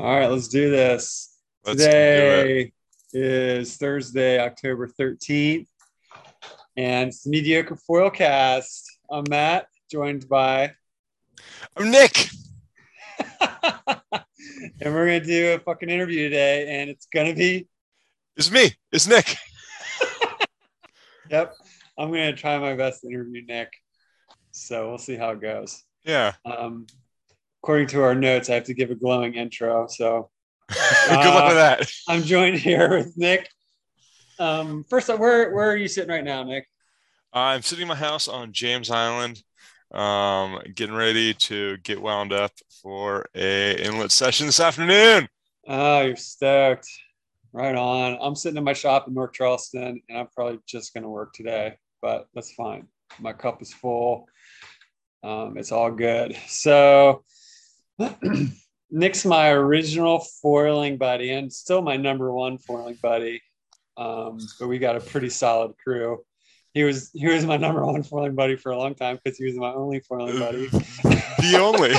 All right, let's do this. Let's do Today is Thursday, October 13th, and it's the Mediocre Foilcast. I'm Matt, joined by, I'm Nick. and we're going to do a fucking interview today, and it's going to be, It's me. It's Nick. yep, I'm going to try my best to interview Nick. So we'll see how it goes. Yeah. Um, according to our notes, I have to give a glowing intro. So Good luck with that. I'm joined here with Nick. Um, first, up, where where are you sitting right now, Nick? I'm sitting in my house on James Island, um, getting ready to get wound up for a inlet session this afternoon. Oh, you're stoked. Right on. I'm sitting in my shop in North Charleston, and I'm probably just going to work today, but that's fine. My cup is full. Um, it's all good. So, Nick's my original foiling buddy, and still my number one foiling buddy. Um, but we got a pretty solid crew. He was he was my number one foiling buddy for a long time because he was my only foiling buddy. the only.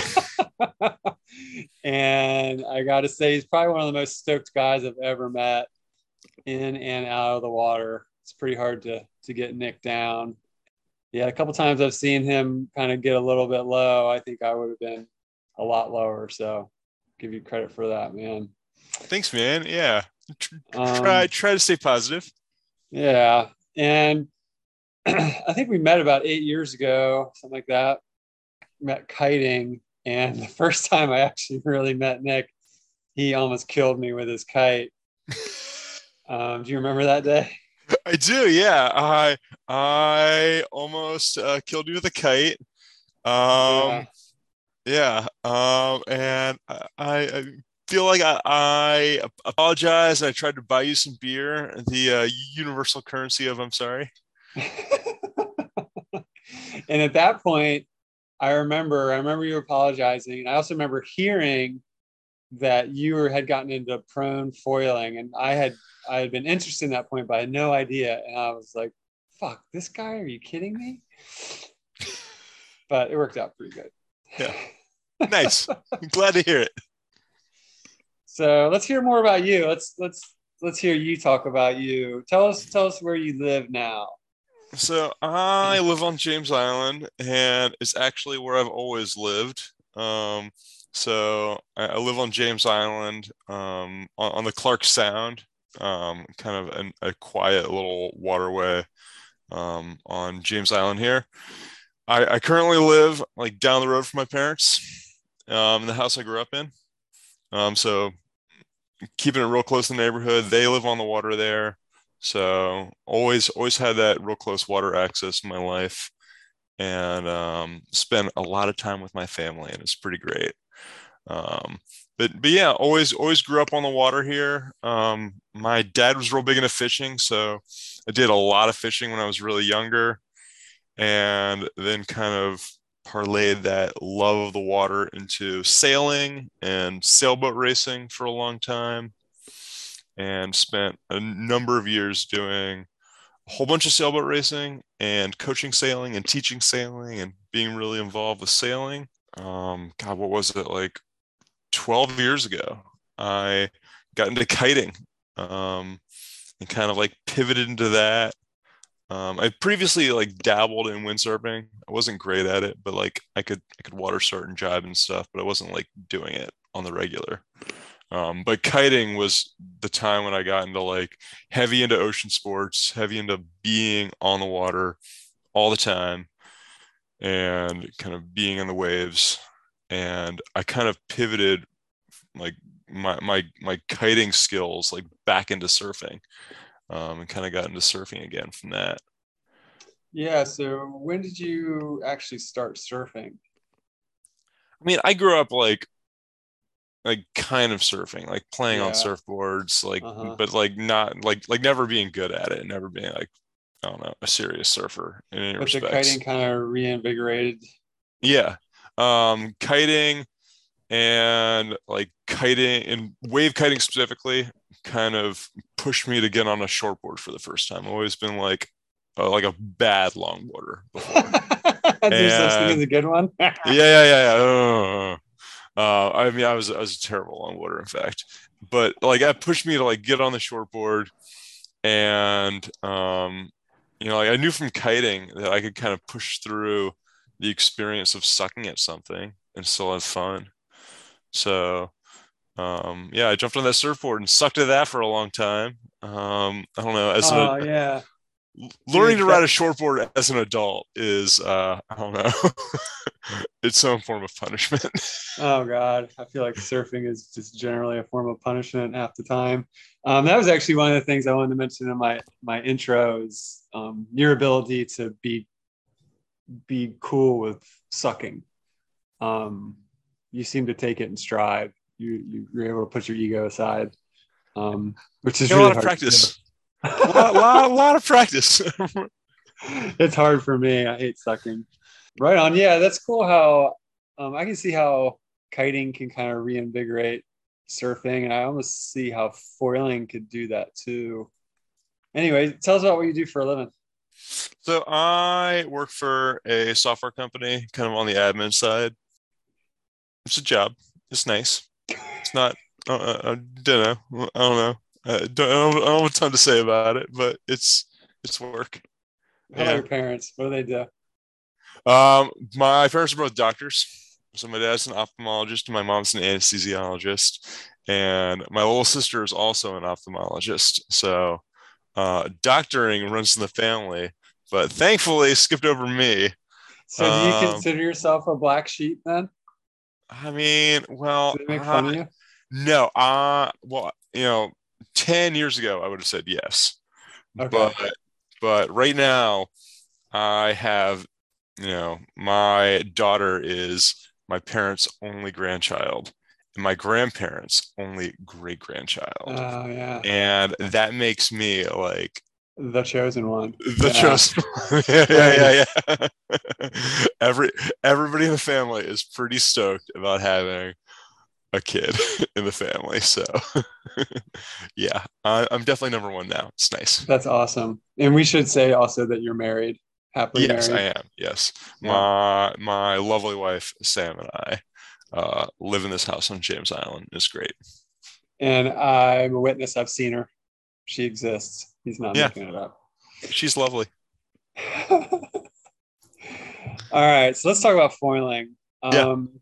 and I got to say, he's probably one of the most stoked guys I've ever met in and out of the water. It's pretty hard to to get Nick down. Yeah, a couple times I've seen him kind of get a little bit low. I think I would have been a lot lower. So give you credit for that, man. Thanks, man. Yeah. Tr- Um, Try try to stay positive. Yeah. And I think we met about eight years ago, something like that. Met kiting. And the first time I actually really met Nick, he almost killed me with his kite. Um, do you remember that day? I do. Yeah. I I almost uh, killed you with a kite. Um. Yeah. Yeah. Um. And I, I feel like I, I apologize. I tried to buy you some beer. The uh, universal currency of I'm sorry. and at that point, I remember, I remember you apologizing. And I also remember hearing that you were, had gotten into prone foiling, and I had I had been interested in that point, but I had no idea. And I was like, "Fuck, this guy? Are you kidding me?" But it worked out pretty good. Yeah. Nice. I'm glad to hear it. So let's hear more about you. Let's let's let's hear you talk about you. Tell us tell us where you live now. So I live on James Island, and it's actually where I've always lived. Um, so I, I live on James Island, um, on, on the Clark Sound, um, kind of an, a quiet little waterway um, on James Island here. I, I currently live like down the road from my parents, um, in the house I grew up in. Um, so keeping it real close to the neighborhood. They live on the water there. So always, always had that real close water access in my life, and um, spent a lot of time with my family, and it's pretty great. Um, but but yeah, always always grew up on the water here. Um, my dad was real big into fishing, so I did a lot of fishing when I was really younger, and then kind of parlayed that love of the water into sailing and sailboat racing for a long time and spent a number of years doing a whole bunch of sailboat racing and coaching sailing and teaching sailing and being really involved with sailing. Um, God, what was it like 12 years ago? I got into kiting um, and kind of like pivoted into that. Um, I previously like dabbled in windsurfing. I wasn't great at it, but like I could I could water start and jibe and stuff, but I wasn't like doing it on the regular. Um, but kiting was the time when I got into like heavy into ocean sports, heavy into being on the water all the time and kind of being in the waves. And I kind of pivoted like my my my kiting skills like back into surfing. Um, and kind of got into surfing again from that. Yeah. So when did you actually start surfing? I mean, I grew up like like kind of surfing, like playing on surfboards, like Uh-huh. but like not like like never being good at it, and never being like I don't know, a serious surfer in any But the respects. kiting kind of reinvigorated. Yeah. Um kiting and like kiting and wave kiting specifically kind of pushed me to get on a shortboard for the first time. I've always been like uh, like a bad longboarder before. There's such thing as a good one. yeah, yeah, yeah, yeah. Uh, Uh, I mean, I was I was a terrible longboarder, in fact. But like that pushed me to like get on the shortboard, and um, you know, like I knew from kiting that I could kind of push through the experience of sucking at something and still have fun. So um, yeah, I jumped on that surfboard and sucked at that for a long time. Um, I don't know. As Oh a, yeah. learning to ride a shortboard as an adult is, uh, I don't know, it's some form of punishment. Oh God, I feel like surfing is just generally a form of punishment half the time. Um, that was actually one of the things I wanted to mention in my my intro is um, your ability to be be cool with sucking. Um, you seem to take it in stride. You you you're able to put your ego aside, um, which is Got a lot of hard to do. practice. a lot, lot, lot of practice. it's hard for me. I hate sucking. Right on. Yeah, that's cool how um, I can see how kiting can kind of reinvigorate surfing, and I almost see how foiling could do that too. Anyway, tell us about what you do for a living. so I work for a software company, kind of on the admin side. It's a job. It's nice. It's not. Uh, uh, I don't know. I don't know. I don't, I don't, I don't have a ton to say about it, but it's it's work. How Yeah. your parents? What do they do? Um, my parents are both doctors. So my dad's an ophthalmologist and my mom's an anesthesiologist. And my little sister is also an ophthalmologist. So uh, doctoring runs in the family, but thankfully skipped over me. So, do you Um, consider yourself a black sheep then? I mean, well, Do they make fun uh, no, uh, well, you know, 10 years ago, I would have said yes. Okay. But, but right now, I have, you know, my daughter is my parents' only grandchild, and my grandparents' only great grandchild. Oh yeah, and that makes me like the chosen one. the Yeah. chosen one. yeah, yeah, yeah, yeah. Every everybody in the family is pretty stoked about having a kid in the family. So yeah, I, I'm definitely number one now. It's nice. That's awesome. And we should say also that you're married, happily Yes, I am. Yes, Yeah. my my lovely wife Sam and I uh, live in this house on James Island. It's great. And I'm a witness. I've seen her. She exists. He's not Yeah. making it up. She's lovely. All right, so let's talk about foiling. Um, Yeah.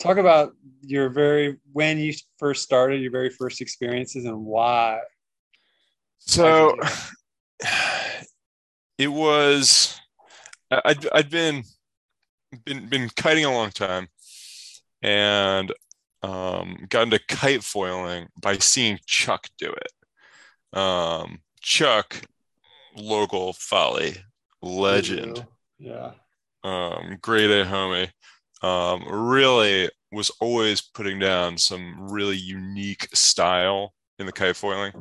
Talk about your very when you first started, your very first experiences, and why. So it was I'd I'd been been been kiting a long time and um got into kite foiling by seeing Chuck do it. Um Chuck, local folly, legend, Yeah. um, grade A homie, um, really was always putting down some really unique style in the kite foiling.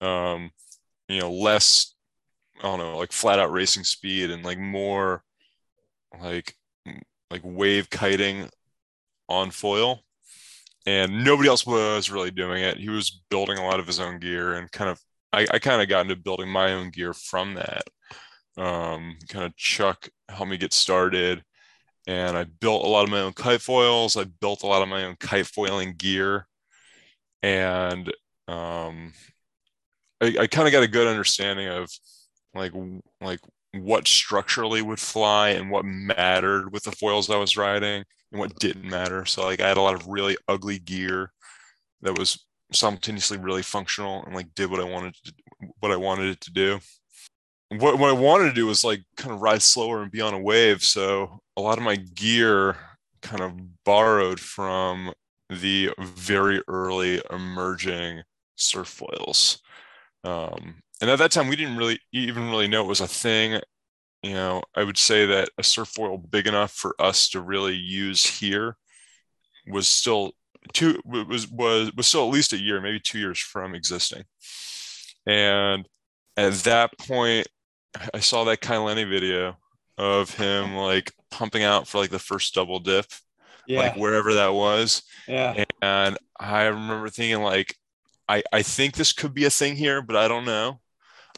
Um, you know, less, I don't know, like flat out racing speed and like more like like wave kiting on foil. And nobody else was really doing it. He was building a lot of his own gear and kind of I, I kind of got into building my own gear from that. Um, kind of Chuck helped me get started and I built a lot of my own kite foils. I built a lot of my own kite foiling gear, and um, I, I kind of got a good understanding of like like what structurally would fly and what mattered with the foils I was riding and what didn't matter. So like I had a lot of really ugly gear that was simultaneously really functional and like did what I wanted to what I wanted it to do what, what I wanted to do was like kind of ride slower and be on a wave. So a lot of my gear kind of borrowed from the very early emerging surf foils. Um, and at that time, we didn't really even really know it was a thing. You know, I would say that a surf foil big enough for us to really use here was still two was was was still at least a year, maybe two years from existing. And at that point, I saw that Kai Lenny video of him like pumping out for like the first double dip, Yeah. like wherever that was. yeah. And I remember thinking like, I, I think this could be a thing here, but I don't know.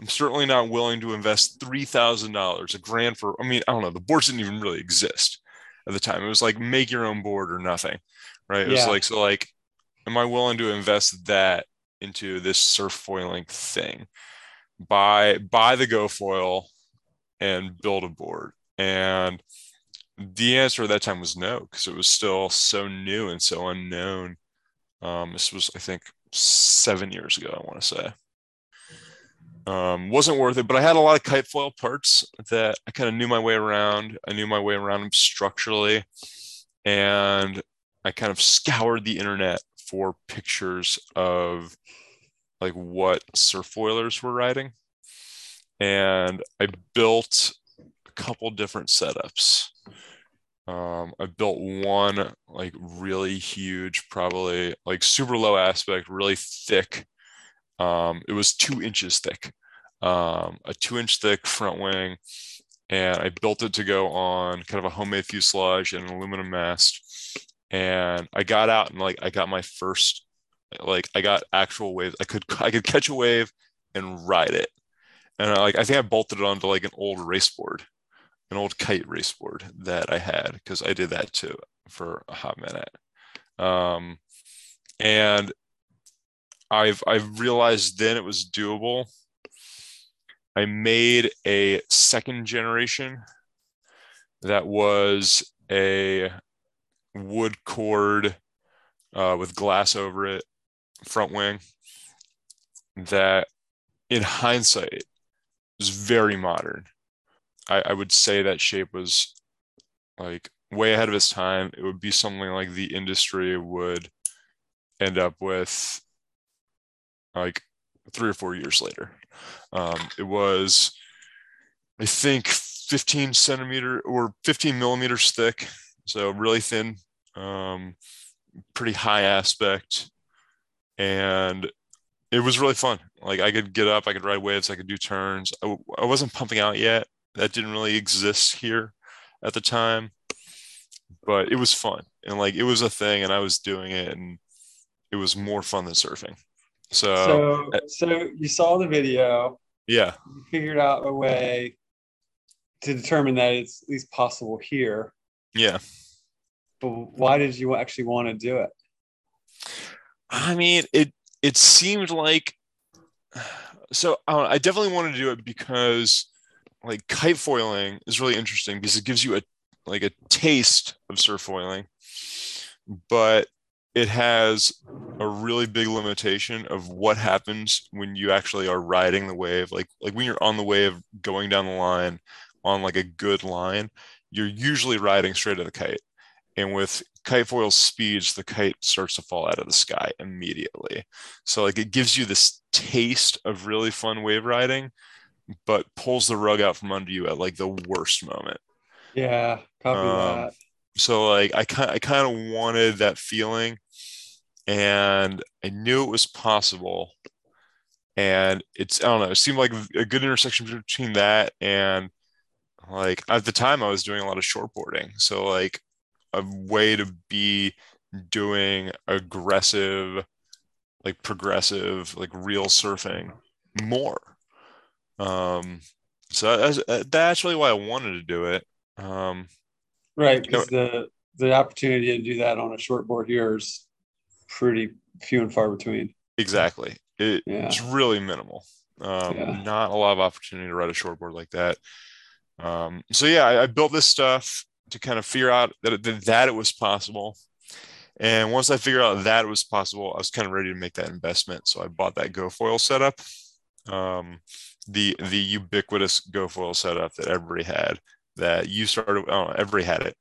I'm certainly not willing to invest three thousand dollars, a grand for. I mean, I don't know. The boards didn't even really exist at the time. It was like make your own board or nothing. Right? It was like so like, am I willing to invest that into this surf foiling thing? Buy buy the GoFoil and build a board. And the answer at that time was no, because it was still so new and so unknown. Um, this was, I think, seven years ago, I want to say. Um, wasn't worth it, but I had a lot of kite foil parts that I kind of knew my way around. I knew my way around them structurally, and I kind of scoured the internet for pictures of like what surf foilers were riding, and I built a couple different setups. Um, I built one like really huge, probably like super low aspect, really thick. Um, it was two inches thick, um, a two inch thick front wing. And I built it to go on kind of a homemade fuselage and an aluminum mast. And I got out and like I got my first, like I got actual waves. I could I could catch a wave and ride it. And I, like I think I bolted it onto like an old race board an old kite race board that I had because I did that too for a hot minute. Um, and I've I've realized then it was doable. I made a second generation that was a wood cord uh, with glass over it, front wing. That, in hindsight, is very modern. I, I would say that shape was like way ahead of its time. It would be something like the industry would end up with like three or four years later. Um, it was, I think, 15 centimeter or 15 millimeters thick, so really thin, um, pretty high aspect, and it was really fun. Like I could get up, I could ride waves, I could do turns. I, I wasn't pumping out yet. That didn't really exist here at the time, but it was fun and like it was a thing, and I was doing it, and it was more fun than surfing. So, So, so you saw the video, yeah, you figured out a way to determine that it's at least possible here. yeah. But why did you actually want to do it? I mean, it it seemed like so I, I definitely wanted to do it because like kite foiling is really interesting because it gives you a like a taste of surf foiling, but it has a really big limitation of what happens when you actually are riding the wave. Like like when you're on the wave going down the line on like a good line, you're usually riding straight at the kite. And with kite foil speeds, the kite starts to fall out of the sky immediately. So like it gives you this taste of really fun wave riding, but pulls the rug out from under you at like the worst moment. Yeah, copy Um, that. So like I kind I kind of wanted that feeling, and I knew it was possible. And it's I don't know, it seemed like a good intersection between that and like at the time I was doing a lot of shortboarding. So like a way to be doing aggressive, like progressive, like real surfing more. Um, so that's, that's really why I wanted to do it. Um, Right, you know- because the the opportunity to do that on a short board here is pretty few and far between. exactly. It, Yeah. It's really minimal. Um, Yeah. Not a lot of opportunity to ride a shortboard like that. Um, so yeah, I, I built this stuff to kind of figure out that it, that, it was possible. And once I figured out that it was possible, I was kind of ready to make that investment. So I bought that GoFoil setup, um, the the ubiquitous GoFoil setup that everybody had. That you started, oh, everybody had it,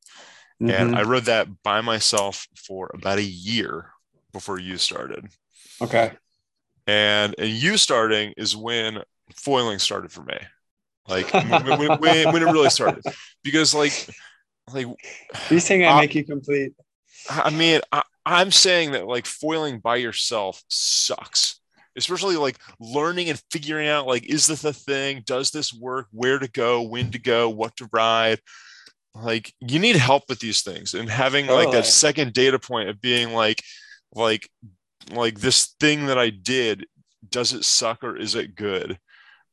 and Mhm. I rode that by myself for about a year before you started. okay. And and you starting is when foiling started for me, like when, when, when it really started, because like like Are you saying I Uh, make you complete? I mean, I, I'm saying that like foiling by yourself sucks, especially like learning and figuring out like, is this a thing? Does this work? Where to go? When to go? What to ride? Like, you need help with these things, and having like that second data point of being like, like, like this thing that I did, does it suck or is it good?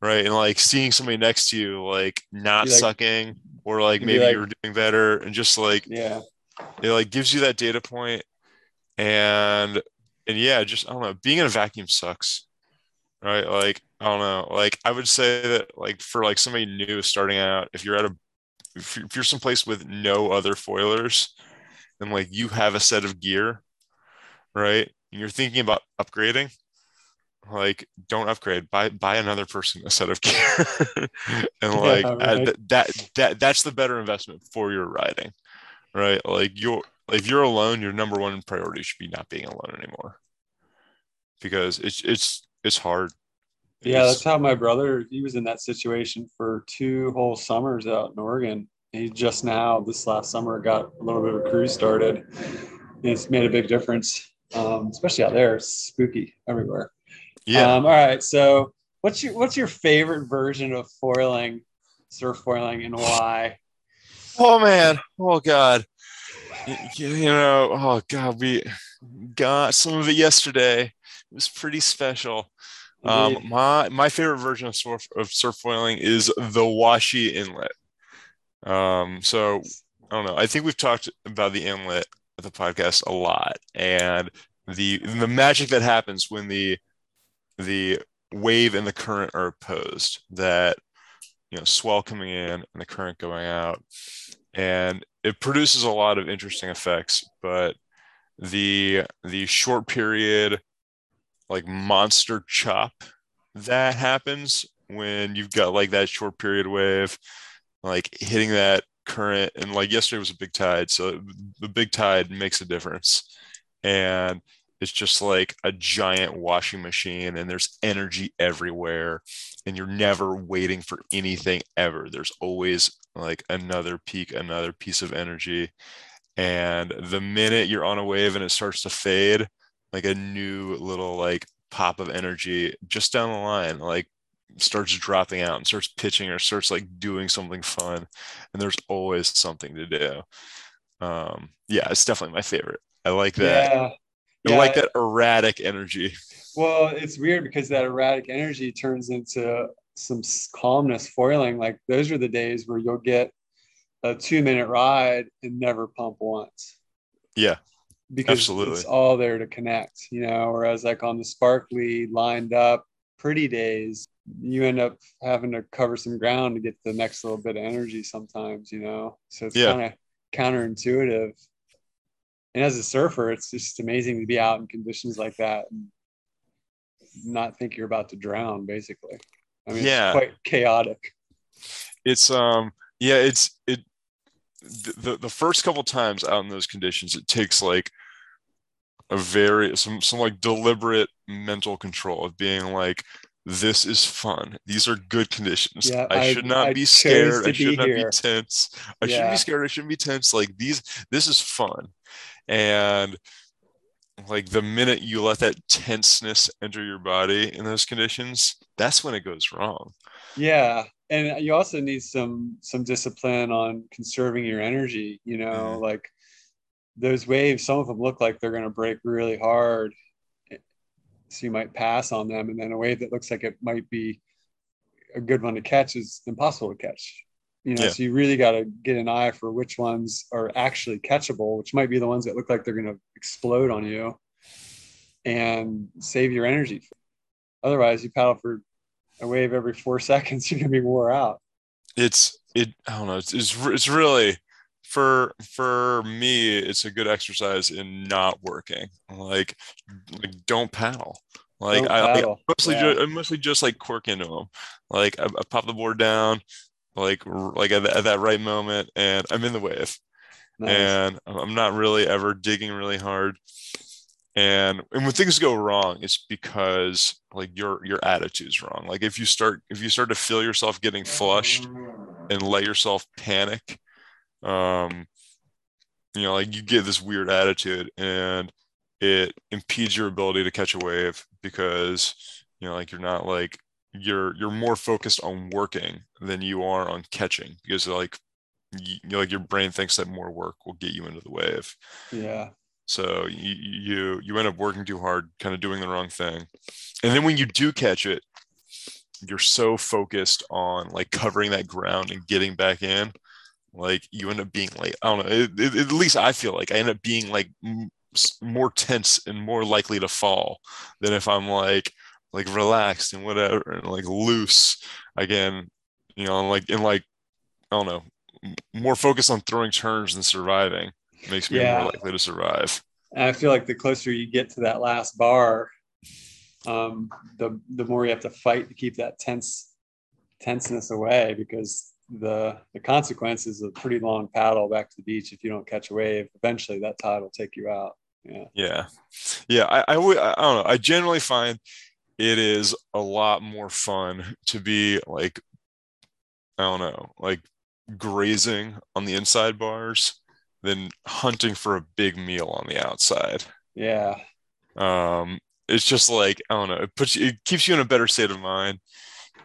Right. And like seeing somebody next to you, like not like- sucking, or like maybe like- you're doing better, and just like Yeah. it like gives you that data point and and yeah, just I don't know, being in a vacuum sucks, right? Like I don't know, like I would say that like for like somebody new starting out, if you're at a if you're someplace with no other foilers, and like you have a set of gear, right? And you're thinking about upgrading, like don't upgrade. Buy buy another person a set of gear. And like yeah, right. uh, that that that's the better investment for your riding right? Like you're if you're alone your number one priority should be not being alone anymore. Because it's it's it's hard. Yeah it's, that's how my brother he was in that situation for two whole summers out in oregon. He just now this last summer got a little bit of a cruise started. And it's made a big difference um, especially out there. It's spooky everywhere yeah. Um, all right. So, what's your what's your favorite version of foiling, surf foiling, and why? Oh man. Oh god. You, you know. Oh god. We got some of it yesterday. It was pretty special. Um, my my favorite version of surf of surf foiling is the Washi inlet. Um, so I don't know. I think we've talked about the inlet of the podcast a lot, and the the magic that happens when the the wave and the current are opposed that you know swell coming in and the current going out. And it produces a lot of interesting effects but the the short period like monster chop that happens when you've got like that short period wave like hitting that current and like yesterday was a big tide so the big tide makes a difference. And it's just like a giant washing machine and there's energy everywhere and you're never waiting for anything ever. There's always like another peak another piece of energy and the minute you're on a wave and it starts to fade like a new little like pop of energy just down the line like starts dropping out and starts pitching or starts like doing something fun and there's always something to do. Um yeah it's definitely my favorite. I like that. Yeah yeah. like that erratic energy. Well, it's weird because that erratic energy turns into some calmness foiling. Like those are the days where you'll get a two minute ride and never pump once. Yeah. Because absolutely. it's all there to connect, you know. Whereas like on the sparkly lined up pretty days, you end up having to cover some ground to get the next little bit of energy sometimes, you know. So it's yeah. kind of counterintuitive and as a surfer, it's just amazing to be out in conditions like that and not think you're about to drown. Basically, I mean, yeah. it's quite chaotic. It's um, yeah, it's it. The the first couple times out in those conditions, it takes like a very some some like deliberate mental control of being like this is fun. These are good conditions. Yeah, I, I should not I be scared. I should not here. be tense. I yeah. shouldn't be scared. I shouldn't be tense. Like these, this is fun. And like the minute you let that tenseness enter your body in those conditions, that's when it goes wrong. Yeah. And you also need some some discipline on conserving your energy, you know, mm like those waves, some of them look like they're going to break really hard. So you might pass on them. And then a wave that looks like it might be a good one to catch is impossible to catch you know yeah. so you really got to get an eye for which ones are actually catchable which might be the ones that look like they're going to explode on you and save your energy otherwise you paddle for a wave every four seconds you're going to be wore out it's it i don't know it's, it's, it's really for for me it's a good exercise in not working like like don't paddle like I, I, mostly yeah. just, I mostly just like quirk into them. Like I, I, pop the board down, like like at, at that right moment and i'm in the wave nice. and i'm not really ever digging really hard and and when things go wrong it's because like your your attitude's wrong like if you start if you start to feel yourself getting flushed and let yourself panic um you know like you get this weird attitude and it impedes your ability to catch a wave because you know like you're not like you're you're more focused on working than you are on catching because like you, like your brain thinks that more work will get you into the wave. Yeah. So you you you end up working too hard kind of doing the wrong thing. And then when you do catch it you're so focused on like covering that ground and getting back in like you end up being like i don't know it, it, at least i feel like i end up being like more tense and more likely to fall than if I'm like like relaxed and whatever and like loose again, you know, like in like I don't know, more focused on throwing turns than surviving makes me yeah. more likely to survive. And I feel like the closer you get to that last bar, um, the the more you have to fight to keep that tense tenseness away because the the consequence is a pretty long paddle back to the beach if you don't catch a wave. Eventually, that tide will take you out. Yeah, yeah, yeah. I I don't know. I generally find it is a lot more fun to be like I don't know, like grazing on the inside bars than hunting for a big meal on the outside. Yeah. Um, it's just like I don't know. It puts you, it keeps you in a better state of mind.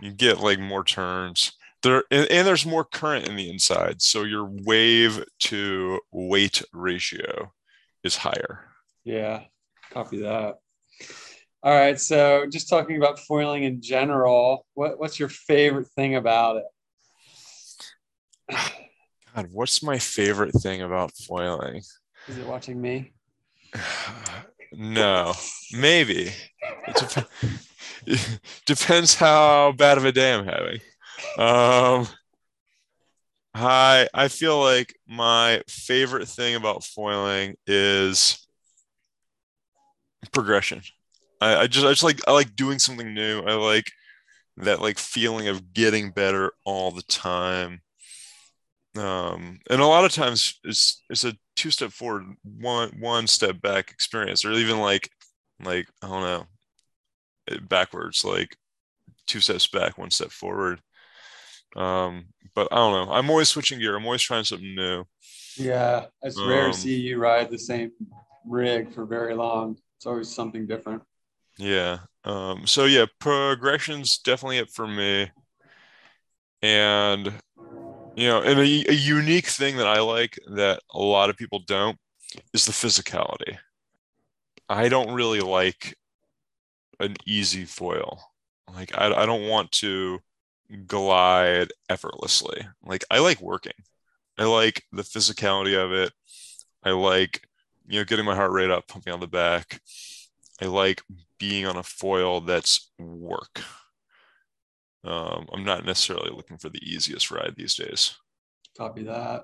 You get like more turns there, and, and there's more current in the inside, so your wave to weight ratio is higher. Yeah, copy that. All right, so just talking about foiling in general, what, what's your favorite thing about it? God, what's my favorite thing about foiling? Is it watching me? no, maybe. It dep- depends how bad of a day I'm having. Um, I I feel like my favorite thing about foiling is progression. I, I just I just like I like doing something new. I like that like feeling of getting better all the time um, and a lot of times it's it's a two step forward, one one step back experience, or even like like I don't know, backwards, like two steps back, one step forward. Um, but I don't know. I'm always switching gear. I'm always trying something new. Yeah, it's um, rare to see you ride the same rig for very long. It's always something different. Yeah. Um, so yeah, progression's definitely it for me. And you know, and a, a unique thing that I like that a lot of people don't is the physicality. I don't really like an easy foil. Like I, I don't want to glide effortlessly. Like I like working. I like the physicality of it. I like, you know, getting my heart rate up, pumping on the back. I like being on a foil that's work. Um, I'm not necessarily looking for the easiest ride these days. Copy that.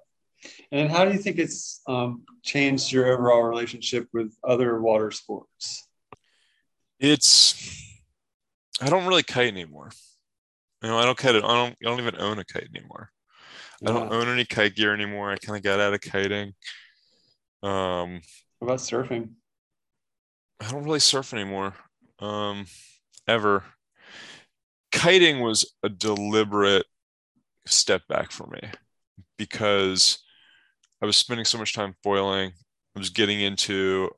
And how do you think it's um, changed your overall relationship with other water sports? It's I don't really kite anymore. You know, I don't kite. I don't. I don't even own a kite anymore. Yeah. I don't own any kite gear anymore. I kind of got out of kiting. Um, what about surfing? I don't really surf anymore. Um, ever kiting was a deliberate step back for me because I was spending so much time foiling. I was getting into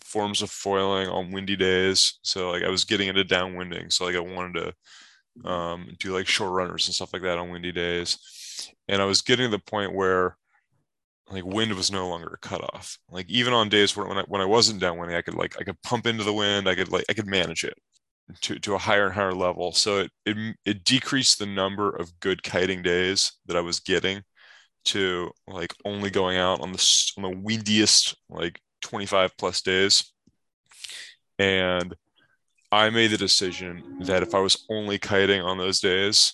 forms of foiling on windy days. So like I was getting into downwinding. So like I wanted to um, do like short runners and stuff like that on windy days. And I was getting to the point where like wind was no longer a cutoff. Like even on days where when I when I wasn't downwinding, I could like I could pump into the wind. I could like I could manage it to, to a higher and higher level. So it, it, it decreased the number of good kiting days that I was getting to like only going out on the, on the windiest like 25 plus days. And I made the decision that if I was only kiting on those days,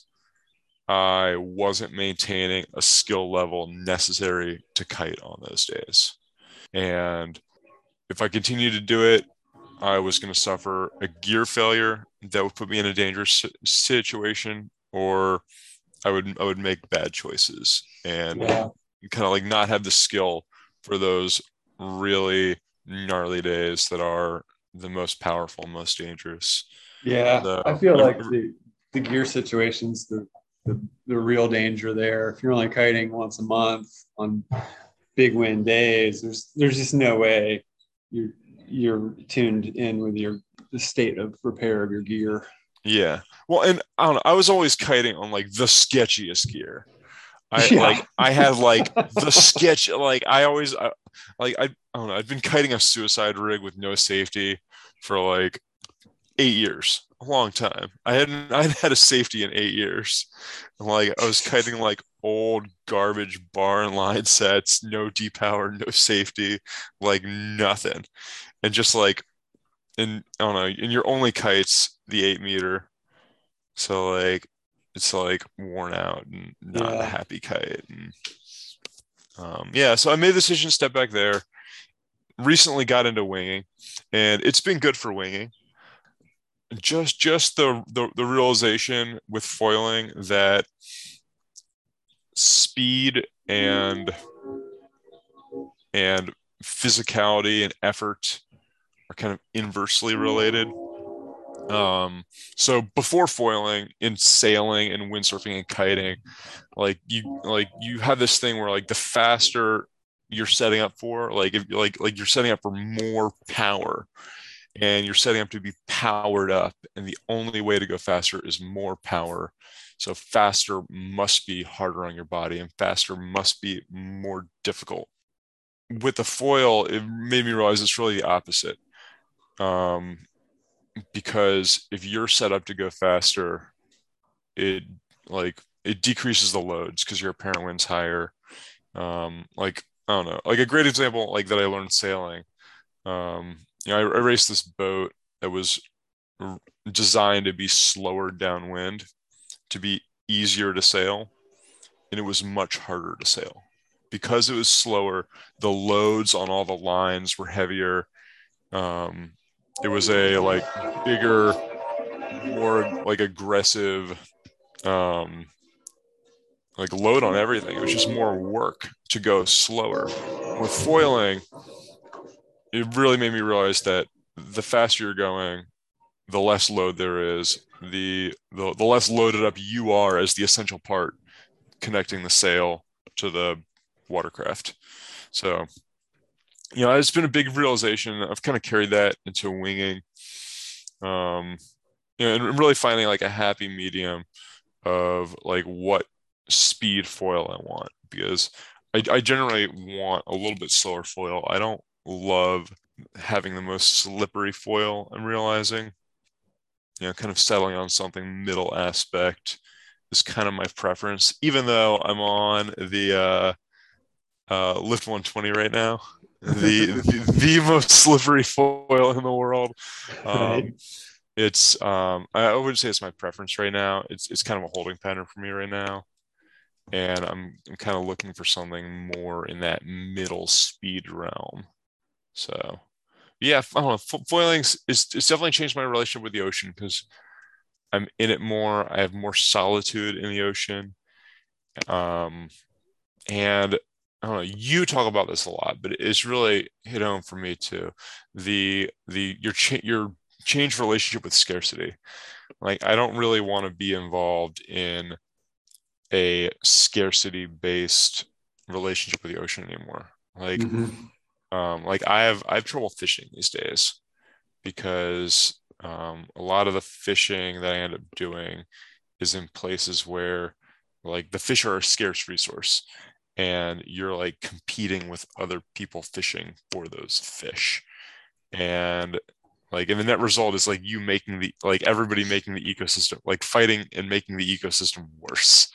I wasn't maintaining a skill level necessary to kite on those days. And if I continued to do it, I was going to suffer a gear failure that would put me in a dangerous situation, or I would I would make bad choices and yeah. kind of like not have the skill for those really gnarly days that are the most powerful, most dangerous. Yeah, so, I feel like the, the gear situations the, the the real danger there. If you're only kiting once a month on big wind days, there's there's just no way you're you're tuned in with your the state of repair of your gear. Yeah. Well, and I don't know. I was always kiting on like the sketchiest gear. I yeah. like I had like the sketch like I always I, like I, I don't know I've been kiting a suicide rig with no safety for like eight years a long time I hadn't I hadn't had a safety in eight years and like I was kiting like old garbage barn line sets, no depower, no safety, like nothing. And just like, and I don't know, and your only kite's the eight meter. So like, it's like worn out and not yeah. a happy kite. And um, yeah, so I made the decision to step back there. Recently got into winging, and it's been good for winging just just the, the, the realization with foiling that speed and and physicality and effort are kind of inversely related. Um, so before foiling in sailing and windsurfing and kiting, like you like you have this thing where like the faster you're setting up for, like if like like you're setting up for more power and you're setting up to be powered up and the only way to go faster is more power. So faster must be harder on your body and faster must be more difficult. With the foil it made me realize it's really the opposite. Um, because if you're set up to go faster it like it decreases the loads because your apparent wind's higher um, like i don't know like a great example like that i learned sailing um, you know, I, I raced this boat that was designed to be slower downwind, to be easier to sail, and it was much harder to sail because it was slower. The loads on all the lines were heavier. Um, it was a like bigger, more like aggressive, um, like load on everything. It was just more work to go slower. With foiling, it really made me realize that the faster you're going, the less load there is, the, the the less loaded up you are as the essential part connecting the sail to the watercraft. So, you know, it's been a big realization. I've kind of carried that into winging. Um, you know, and really finding like a happy medium of like what speed foil I want because I, I generally want a little bit slower foil. I don't love having the most slippery foil. I'm realizing, you know, kind of settling on something middle aspect is kind of my preference, even though I'm on the uh, uh, Lift 120 right now, the, the, the most slippery foil in the world. Um, right. It's um, I would say it's my preference right now. It's it's kind of a holding pattern for me right now and I'm, I'm kind of looking for something more in that middle speed realm. So, yeah, I don't know. Foiling is it's definitely changed my relationship with the ocean because I'm in it more. I have more solitude in the ocean. Um, and I don't know. You talk about this a lot, but it's really hit home for me too. The the your cha- your change relationship with scarcity. Like I don't really want to be involved in a scarcity based relationship with the ocean anymore. Like mm-hmm um, like I have I have trouble fishing these days because um, a lot of the fishing that I end up doing is in places where like the fish are a scarce resource and you're like competing with other people fishing for those fish and like and the net result is like you making the like everybody making the ecosystem like fighting and making the ecosystem worse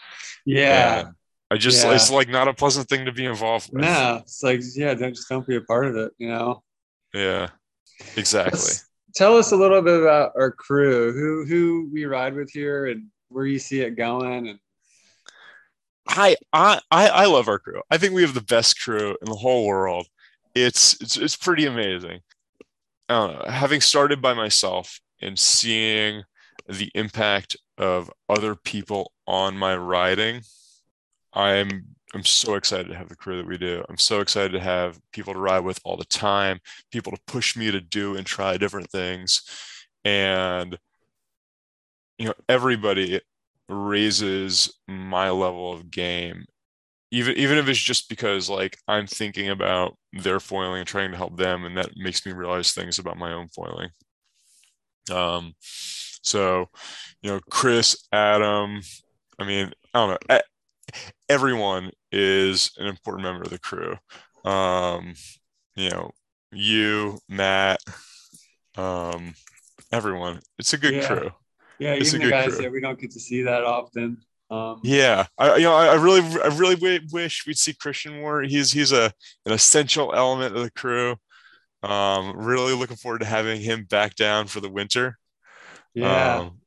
yeah and I just yeah. it's like not a pleasant thing to be involved with. No, it's like yeah, don't just don't be a part of it, you know. Yeah, exactly. Let's, tell us a little bit about our crew, who who we ride with here, and where you see it going. And I I I love our crew. I think we have the best crew in the whole world. It's it's it's pretty amazing. Know. Having started by myself and seeing the impact of other people on my riding I'm I'm so excited to have the crew that we do. I'm so excited to have people to ride with all the time, people to push me to do and try different things. And you know, everybody raises my level of game. Even even if it's just because like I'm thinking about their foiling and trying to help them, and that makes me realize things about my own foiling. Um, so you know, Chris, Adam, I mean, I don't know everyone is an important member of the crew. Um, you know, you, Matt, um, everyone. It's a good yeah. crew. Yeah, it's even the guys crew. that we don't get to see that often. Um, yeah, I you know I, really I really w- wish we'd see Christian more. He's he's a an essential element of the crew. Um, really looking forward to having him back down for the winter. yeah. Um,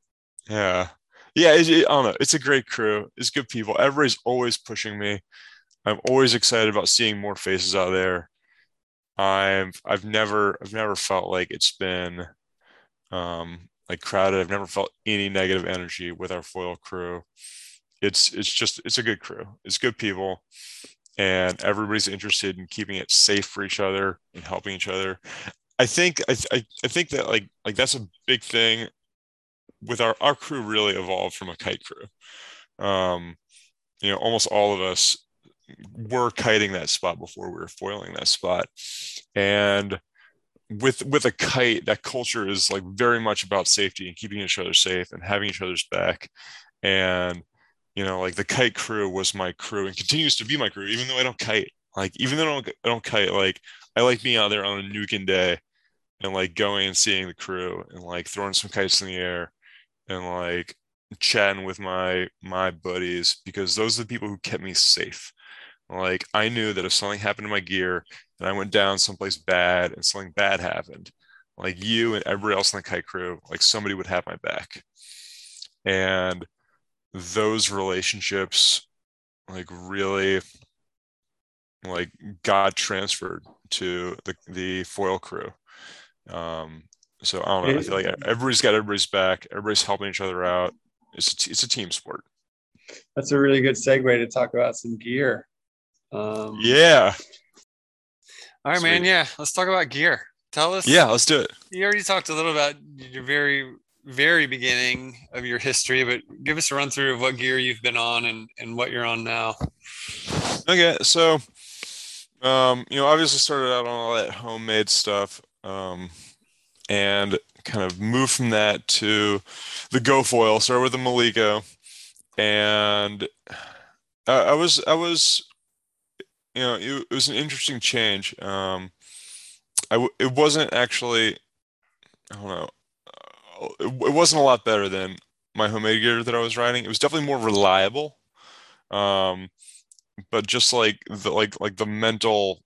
yeah. Yeah. It, it- I don't know. It's a great crew. It's good people. Everybody's always pushing me. I'm always excited about seeing more faces out there. I'm I've never I've never felt like it's been um like crowded. I've never felt any negative energy with our foil crew. It's it's just it's a good crew. It's good people and everybody's interested in keeping it safe for each other and helping each other. I think I, I, I think that like like that's a big thing with our our crew really evolved from a kite crew. Um, you know, almost all of us were kiting that spot before we were foiling that spot, and with with a kite, that culture is like very much about safety and keeping each other safe and having each other's back, and you know, like the kite crew was my crew and continues to be my crew, even though I don't kite. Like even though I don't, I don't kite, like I like being out there on a nuking day and like going and seeing the crew and like throwing some kites in the air and like chatting with my my buddies because those are the people who kept me safe. Like I knew that if something happened to my gear and I went down someplace bad and something bad happened, like you and everybody else in the kite crew, like somebody would have my back. And those relationships like really like got transferred to the the foil crew. Um, so I don't know. I feel like everybody's got everybody's back. Everybody's helping each other out. It's a, t- it's a team sport. That's a really good segue to talk about some gear. Um, Yeah, All right, man. Yeah, let's talk about gear. Tell us. yeah. Let's do it. You already talked a little about your very, very beginning of your history, but give us a run through of what gear you've been on and, and what you're on now. Okay, so um, you know, obviously started out on all that homemade stuff, um, and kind of moved from that to the GoFoil. Started with the Maliko, and I, I was I was you know it, it was an interesting change. Um, I w- it wasn't actually I don't know uh, it, it wasn't a lot better than my homemade gear that I was riding. It was definitely more reliable. Um, but just like the like like the mental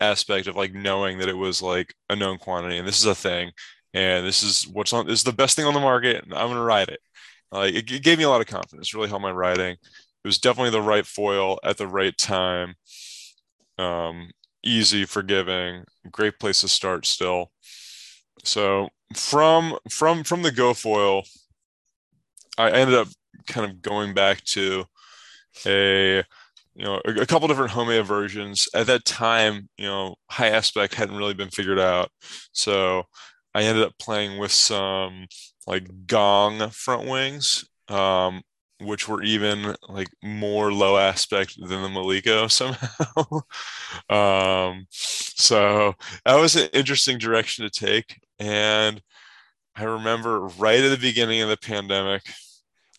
aspect of like knowing that it was like a known quantity and this is a thing and this is what's on this is the best thing on the market and I'm gonna ride it. Like it, it gave me a lot of confidence, really helped my riding. It was definitely the right foil at the right time. Um, easy, forgiving, great place to start still. So from from from the GoFoil, I ended up kind of going back to a you know a, a couple different homemade versions at that time you know high aspect hadn't really been figured out so i ended up playing with some like gong front wings um which were even like more low aspect than the maliko somehow um so that was an interesting direction to take and i remember right at the beginning of the pandemic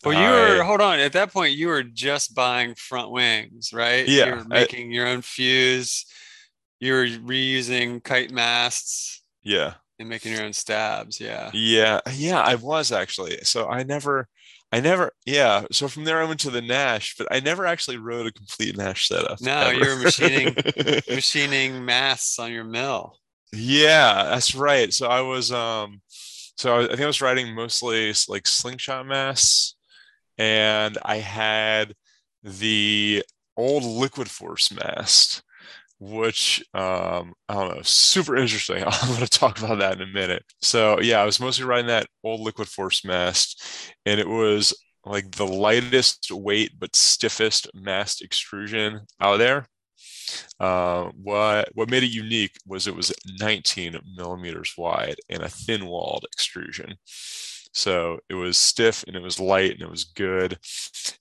Well, you were, I- hold on. At that point, you were just buying front wings, right? Yeah, You were I- making your own fuse. You were reusing kite masts yeah and making your own stabs. Yeah. Yeah, yeah, I was actually. So I never, I never, yeah. So from there I went to the Nash, but I never actually rode a complete Nash setup. No, ever. you were machining- Machining masts on your mill. Yeah, that's right. So I was, um, so I, I think I was riding mostly like slingshot masts, and I had the old Liquid Force mast, which um, I don't know, super interesting. I'm going to talk about that in a minute. So yeah, I was mostly riding that old Liquid Force mast, and it was like the lightest weight but stiffest mast extrusion out there. Uh, what what made it unique was it was 19 millimeters wide and a thin walled extrusion. So it was stiff and it was light and it was good.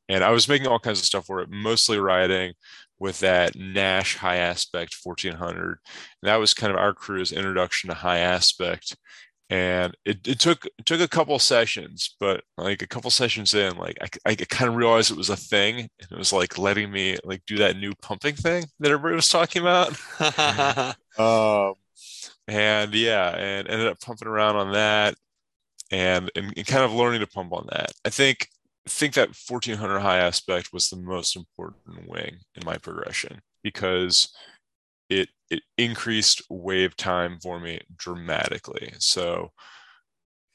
And I was making all kinds of stuff for it, mostly riding with that Nash high aspect 1400. And that was kind of our crew's introduction to high aspect. And it, it took it took a couple sessions, but like a couple sessions in, like I, I kind of realized it was a thing, and it was like letting me like do that new pumping thing that everybody was talking about. Um, and yeah, and ended up pumping around on that and, and, and kind of learning to pump on that. I think think that 1400 high aspect was the most important wing in my progression because it it increased wave time for me dramatically. So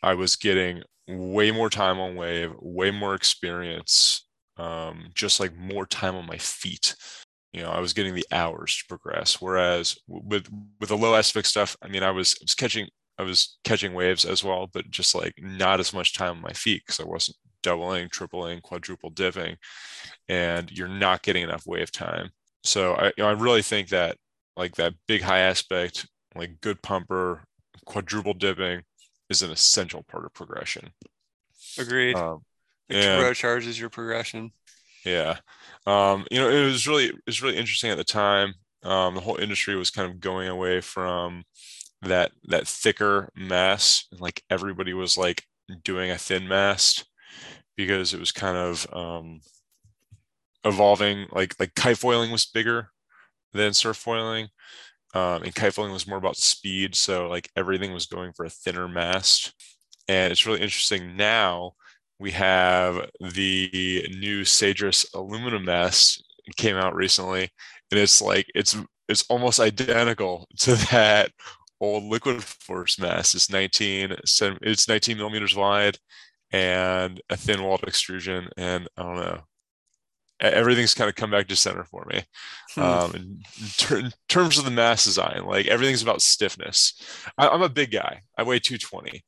I was getting way more time on wave, way more experience, um, just like more time on my feet. You know, I was getting the hours to progress. Whereas with with the low aspect stuff, I mean, I was, I was catching I was catching waves as well, but just like not as much time on my feet because I wasn't doubling, tripling, quadruple diving, and you're not getting enough wave time. So I, you know, I really think that like that big high aspect, like good pumper, quadruple dipping is an essential part of progression. Agreed. Um, and, charges your progression. Yeah. Um, you know, it was really it was really interesting at the time. Um, the whole industry was kind of going away from that that thicker mast. And like everybody was like doing a thin mast because it was kind of um, evolving. Like like kite foiling was bigger than surf foiling. Um, and kite foiling was more about speed. So like everything was going for a thinner mast. And it's really interesting now we have the new Cedrus aluminum mast came out recently. And it's like it's it's almost identical to that old liquid force mast. It's 19 it's 19 millimeters wide and a thin walled extrusion. And I don't know, everything's kind of come back to center for me. Hmm. Um, in, ter- in, terms of the mast design, like everything's about stiffness. I, am a big guy. I weigh 220.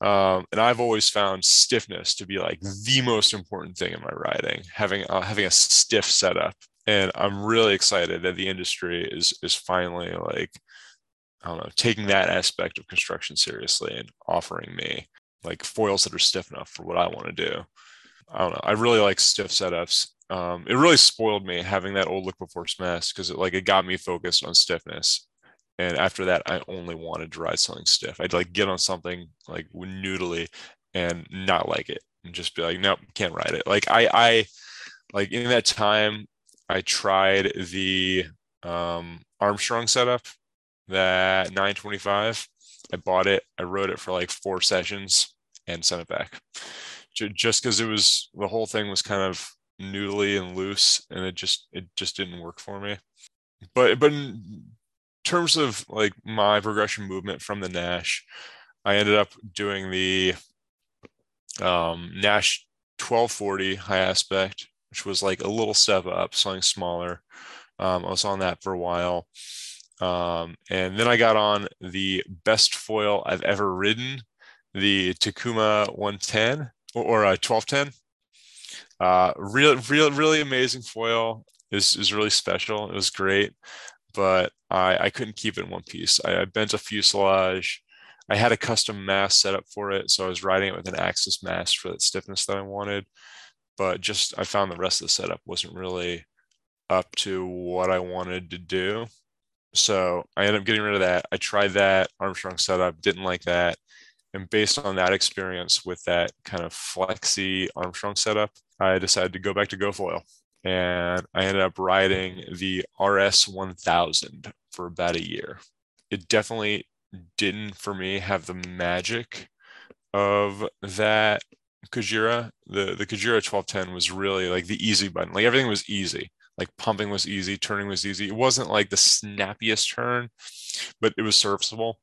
Um, and I've always found stiffness to be like the most important thing in my riding, having uh, having a stiff setup. And I'm really excited that the industry is is finally like I don't know taking that aspect of construction seriously and offering me like foils that are stiff enough for what I want to do. I don't know. I really like stiff setups um, it really spoiled me having that old liquid force mast because it like it got me focused on stiffness. And after that, I only wanted to ride something stiff. I'd like get on something like noodly and not like it and just be like, nope, can't ride it. Like I, I like in that time, I tried the um, Armstrong setup, that 925. I bought it. I rode it for like four sessions and sent it back, just because it was the whole thing was kind of noodly and loose and it just it just didn't work for me. But but in terms of like my progression movement from the nash i ended up doing the um nash 1240 high aspect which was like a little step up something smaller. Um, i was on that for a while. Um, and then i got on the best foil i've ever ridden the takuma 110 or, or uh, 1210 uh, real, real, really amazing foil. is is really special. It was great, but I I couldn't keep it in one piece. I, I bent a fuselage. I had a custom mast set up for it, so I was riding it with an axis mast for that stiffness that I wanted. But just I found the rest of the setup wasn't really up to what I wanted to do. So I ended up getting rid of that. I tried that Armstrong setup, didn't like that. And based on that experience with that kind of flexy Armstrong setup, I decided to go back to GoFoil. And I ended up riding the RS 1000 for about a year. It definitely didn't, for me, have the magic of that Kujira. The, the Kujira 1210 was really like the easy button. Like everything was easy. Like pumping was easy, turning was easy. It wasn't like the snappiest turn, but it was serviceable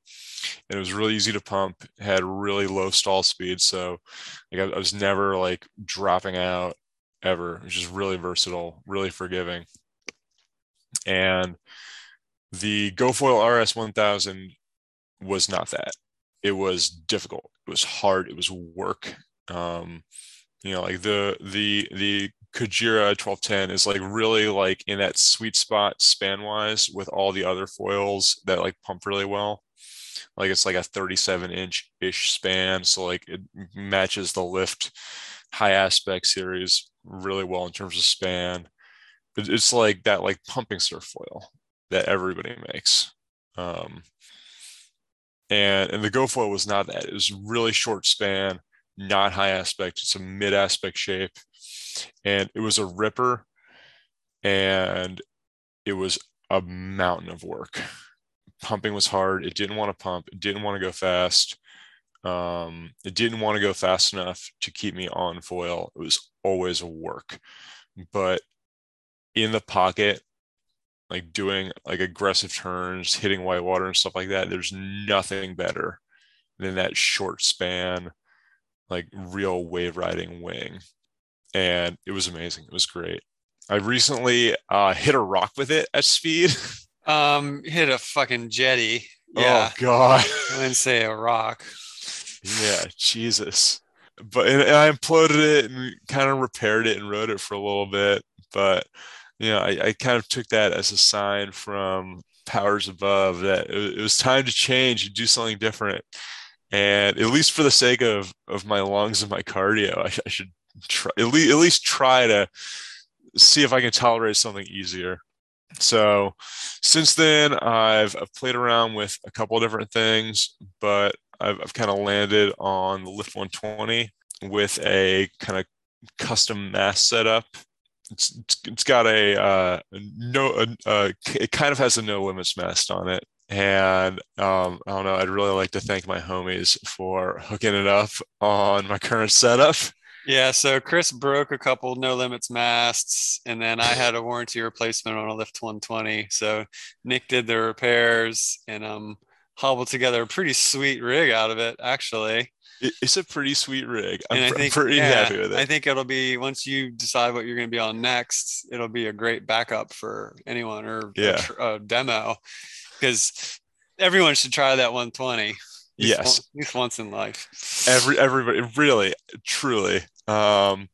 and it was really easy to pump had really low stall speed so like I, I was never like dropping out ever. It was just really versatile really forgiving. And the GoFoil RS 1000 was not that. It was difficult. It was hard. It was work. Um you know like the the the Kujira 1210 is like really like in that sweet spot span wise with all the other foils that like pump really well like it's like a 37 inch ish span so like it matches the lift high aspect series really well in terms of span. But it's like that like pumping surf foil that everybody makes um and and the GoFoil was not that. It was really short span not high aspect. It's a mid aspect shape and it was a ripper and it was a mountain of work pumping was hard. It didn't want to pump. It didn't want to go fast. Um, it didn't want to go fast enough to keep me on foil. It was always a work, but in the pocket, like doing like aggressive turns, hitting whitewater and stuff like that, there's nothing better than that short span, like real wave riding wing. And it was amazing. It was great. I recently uh, hit a rock with it at speed. Um, hit a fucking jetty. Oh Yeah, God. I wouldn't say a rock. Yeah, Jesus. But and, and I imploded it and kind of repaired it and rode it for a little bit. But you know, I, I kind of took that as a sign from powers above that it, it was time to change and do something different. And at least for the sake of of my lungs and my cardio, I, I should try at least, at least try to see if I can tolerate something easier. So since then, I've, I've played around with a couple of different things, but I've, I've kind of landed on the Lift 120 with a kind of custom mast setup. It's, it's, got a uh, no, it kind of has a no limits mast on it. And um, I don't know, I'd really like to thank my homies for hooking it up on my current setup. Yeah, so Chris broke a couple no limits masts, and then I had a warranty replacement on a Lift 120. So Nick did the repairs and um hobbled together a pretty sweet rig out of it, actually. It's a pretty sweet rig. I'm, And I think pretty yeah, happy with it. I think it'll be once you decide what you're going to be on next, it'll be a great backup for anyone or a Yeah. tr- a demo because everyone should try that 120. Yes. one- at least once in life. every everybody really truly um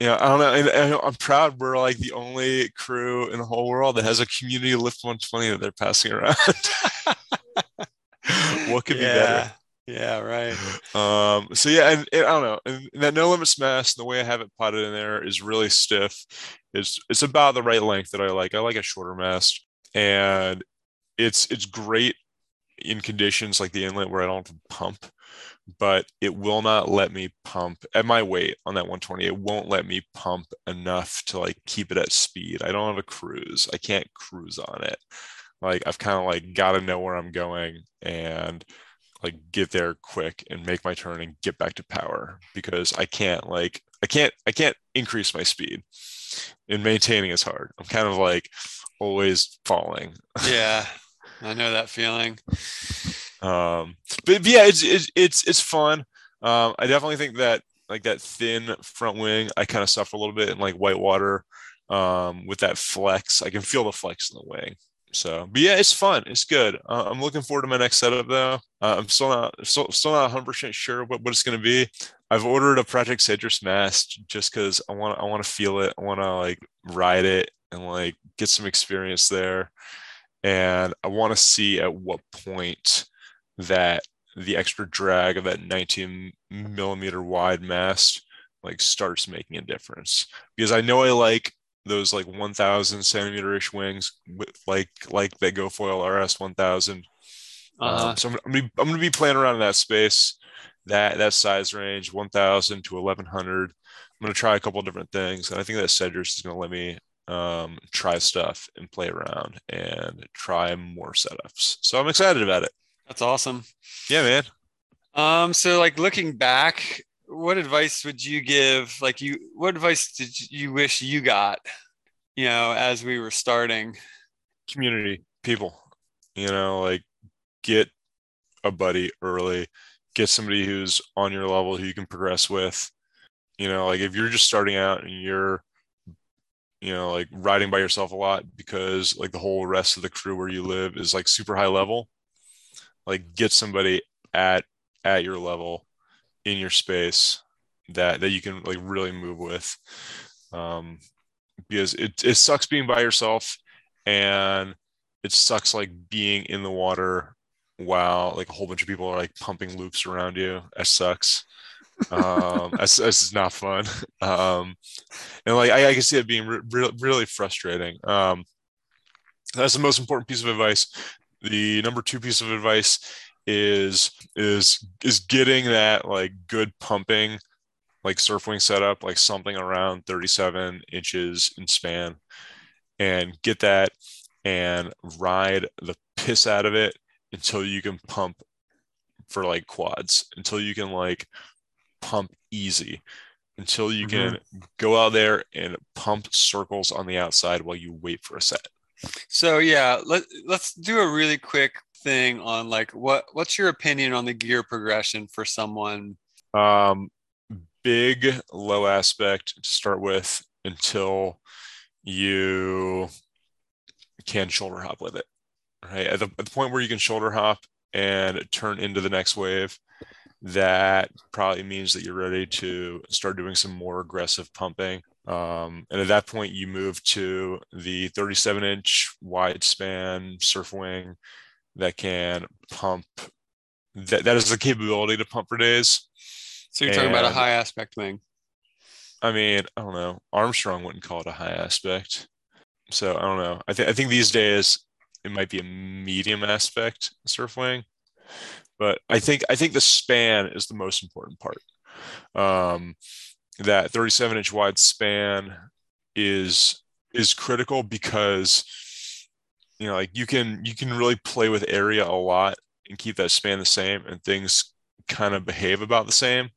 you know i don't know and, and i'm proud we're like the only crew in the whole world that has a community lift 120 that they're passing around what could be better Yeah, right. um so yeah and, and i don't know and that no limits mast the way i have it potted in there is really stiff it's it's about the right length that i like i like a shorter mast and it's it's great in conditions like the inlet where i don't have to pump but it will not let me pump at my weight on that 120 it won't let me pump enough to like keep it at speed. I don't have a cruise. I can't cruise on it. Like i've kind of like got to know where i'm going and like get there quick and make my turn and get back to power because I can't like I can't I can't increase my speed. And maintaining is hard. I'm kind of like always falling. Yeah, I know that feeling. Um but, but yeah, it's it's it's it's fun. Um I definitely think that like that thin front wing I kind of suffer a little bit in like whitewater um with that flex. I can feel the flex in the wing. So, but yeah, it's fun. It's good. Uh, I'm looking forward to my next setup though. Uh, I'm still not still, still not 100 percent sure what, what it's going to be. I've ordered a Project Cedrus mast just because I want I want to feel it. I want to like ride it and like get some experience there, and I want to see at what point that the extra drag of that 19 millimeter wide mast like starts making a difference because I know I like those like 1000 centimeter ish wings with like like that GoFoil RS 1000. Uh-huh. Um, so I'm, I'm, gonna be, I'm gonna be playing around in that space, that that size range, 1000 to 1100. I'm gonna try a couple of different things, and I think that Cedrus is gonna let me um, try stuff and play around and try more setups. So I'm excited about it. That's awesome. Yeah, man. Um, so like looking back, what advice would you give? Like you, what advice did you wish you got? You know, as we were starting. community people you know like get a buddy early get somebody who's on your level who you can progress with you know like if you're just starting out and you're you know like riding by yourself a lot because like the whole rest of the crew where you live is like super high level like get somebody at at your level in your space that that you can like really move with um because it, it sucks being by yourself and it sucks like being in the water while like a whole bunch of people are like pumping loops around you. That sucks. Um that's, that's not fun. Um and like i, I can see it being re- re- really frustrating. Um that's the most important piece of advice. The number two piece of advice is is is getting that like good pumping like surf wing setup like something around 37 inches in span and get that and ride the piss out of it until you can pump for like quads until you can like pump easy until you Mm-hmm. can go out there and pump circles on the outside while you wait for a set. So yeah, let let's do a really quick thing on like what what's your opinion on the gear progression for someone? Um, big low aspect to start with until you can shoulder hop with it. Right at the, at the point where you can shoulder hop and turn into the next wave, that probably means that you're ready to start doing some more aggressive pumping. Um, and at that point, you move to the 37 inch wide span surf wing that can pump. That, that is the capability to pump for days. So you're talking about a high aspect wing. I mean, I don't know. Armstrong wouldn't call it a high aspect. So I don't know. I think I think these days it might be a medium aspect surf wing. But I think I think the span is the most important part. Um, that 37 inch wide span is is critical because you know like you can you can really play with area a lot and keep that span the same and things kind of behave about the same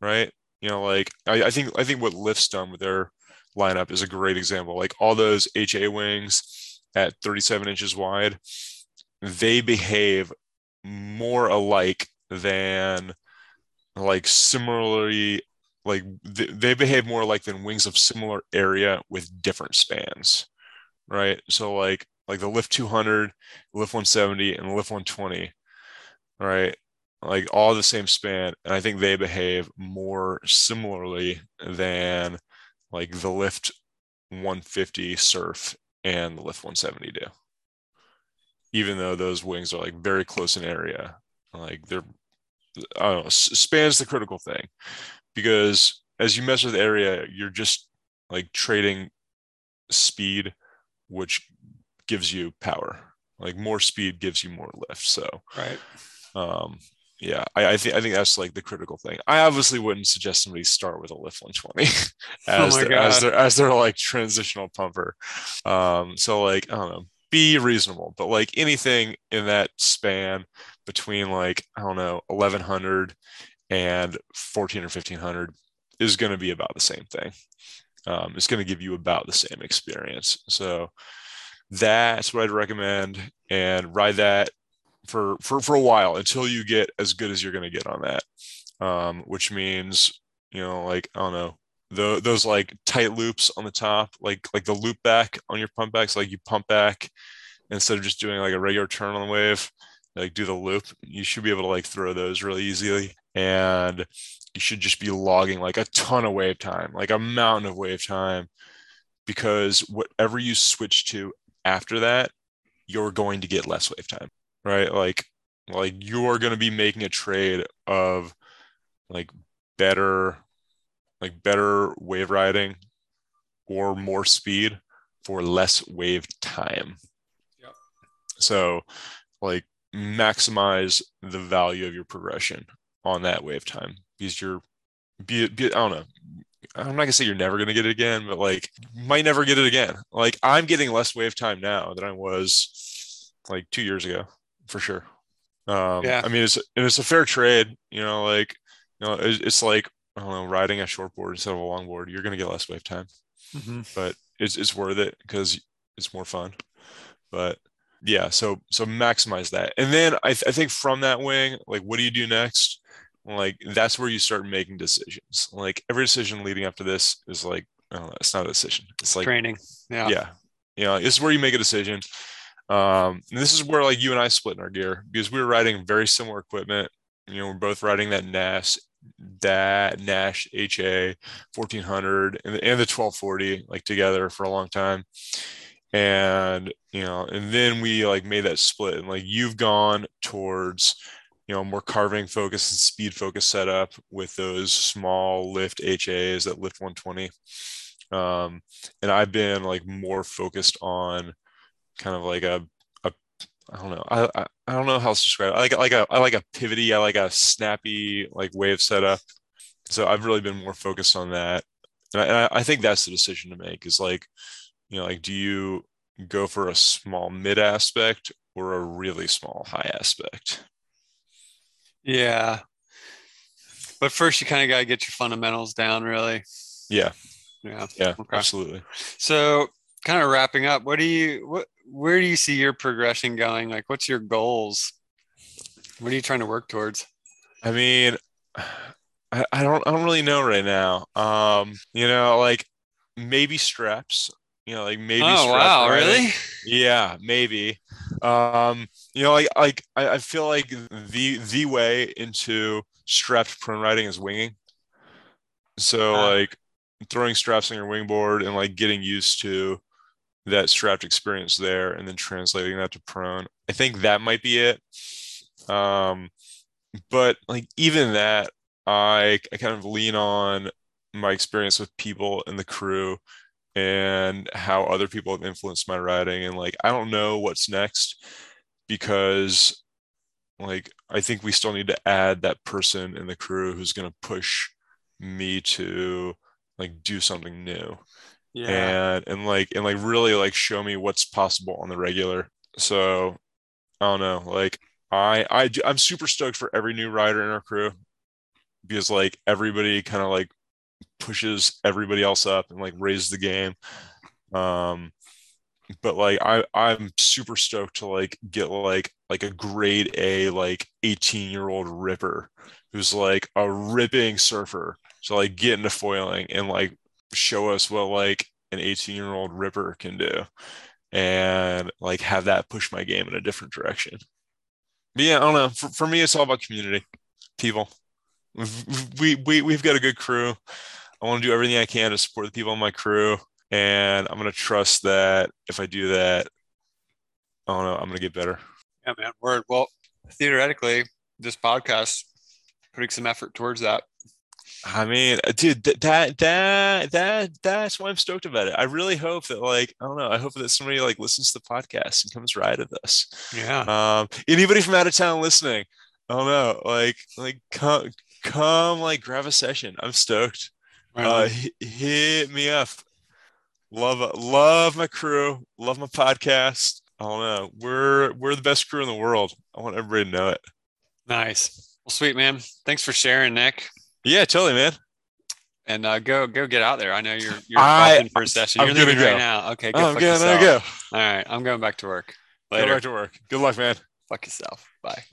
right you know like I, I think i think what lift's done with their lineup is a great example like all those ha wings at 37 inches wide they behave more alike than like similarly like th- they behave more alike than wings of similar area with different spans right? So like like the lift 200 lift 170 and lift 120 right? Like all the same span and i think they behave more similarly than like the lift 150 surf and the lift 170 do even though those wings are like very close in area like they're i don't know span's the critical thing. Because as you mess with area you're just like trading speed which gives you power. Like more speed gives you more lift so Right. um yeah i I think i think that's like the critical thing. I obviously wouldn't suggest somebody start with a lift 120 as Oh their, as their as their like transitional pumper. Um so like i don't know be reasonable but like anything in that span between like i don't know 1100 and 14 or 1500 is going to be about the same thing. Um, it's going to give you about the same experience. So that's what i'd recommend and ride that for for for a while until you get as good as you're going to get on that. Um which means you know like i don't know the, those like tight loops on the top like like the loop back on your pump backs like you pump back instead of just doing like a regular turn on the wave like do the loop you should be able to like throw those really easily and you should just be logging like a ton of wave time like a mountain of wave time because whatever you switch to after that you're going to get less wave time right? Like like you're going to be making a trade of like better like better wave riding or more speed for less wave time Yep. so like maximize the value of your progression on that wave time because you're be be I don't know. I'm not gonna say you're never gonna get it again, but like might never get it again. Like I'm getting less wave time now than I was like two years ago, for sure. Um, Yeah. I mean, it's and it's a fair trade. You know, like you know, it's, it's like I don't know, riding a short board instead of a long board. You're gonna get less wave time, but it's it's worth it because it's more fun. But yeah, so so maximize that, and then I, th- I think from that wing, like what do you do next? Like that's where you start making decisions. Like every decision leading up to this is like, I don't know, it's not a decision. It's like Training. Yeah. yeah, you know, this is where you make a decision. Um, and this is where like you and I split in our gear because we were riding very similar equipment. You know, we're both riding that Nash, that Nash HA 1400 and, and the 1240 like together for a long time. And you know, and then we like made that split, and like you've gone towards you know more carving focus and speed focus setup with those small lift HAs that lift 120 um, and I've been like more focused on kind of like a, a I don't know I, I I don't know how else to describe it. I like like a I like a pivoty I like a snappy like wave setup so I've really been more focused on that and I, and I think that's the decision to make is like you know like do you go for a small mid aspect or a really small high aspect Yeah. But first, you kind of got to get your fundamentals down, really. Yeah. Yeah. Yeah. Okay. Absolutely. So, kind of wrapping up, what do you what where do you see your progression going? Like, what's your goals? What are you trying to work towards? I mean, I, I don't I don't really know right now. Um, you know, like maybe straps. You know, like maybe. oh wow, riding. really? Yeah, maybe. Um, you know, like like I, I feel like the the way into strapped prone riding is winging. So like throwing straps on your wingboard and like getting used to that strapped experience there and then translating that to prone. I think that might be it. Um, but like even that, I I kind of lean on my experience with people in the crew and how other people have influenced my writing and like I don't know what's next because like I think we still need to add that person in the crew who's going to push me to like do something new and and like and like really like show me what's possible on the regular. So i don't know like i i i'm super stoked for every new rider in our crew because like everybody kind of like pushes everybody else up and like raises the game. Um but like i i'm super stoked to like get like like a grade a like 18 year old ripper who's like a ripping surfer to like get into foiling and like show us what like an 18 year old ripper can do and like have that push my game in a different direction but yeah i don't know for, for me it's all about community people We've- we, we we've got a good crew i want to do everything i can to support the people in my crew and i'm going to trust that if i do that i don't know i'm going to get better Yeah, man. Word. Well, theoretically, this podcast putting some effort towards that. I mean, uh, dude, th- that that that that's why I'm stoked about it. I really hope that, like, I don't know. I hope that somebody like listens to the podcast and comes ride with us. Yeah. Um, anybody from out of town listening, I don't know, like, like come come like grab a session. I'm stoked. Right Uh, hit me up. Love love my crew. Love my podcast. I don't know. We're we're the best crew in the world. I want everybody to know it. nice. Well, sweet man. Thanks for sharing, Nick. Yeah, totally, man. And uh, go go get out there. I know you're you're I- for a session. I'm You're leaving go. right now. Okay, go Oh, I'm fuck good. yourself. There go. All right, I'm going back to work. Go Later. back to work. Good luck, man. Fuck yourself. Bye.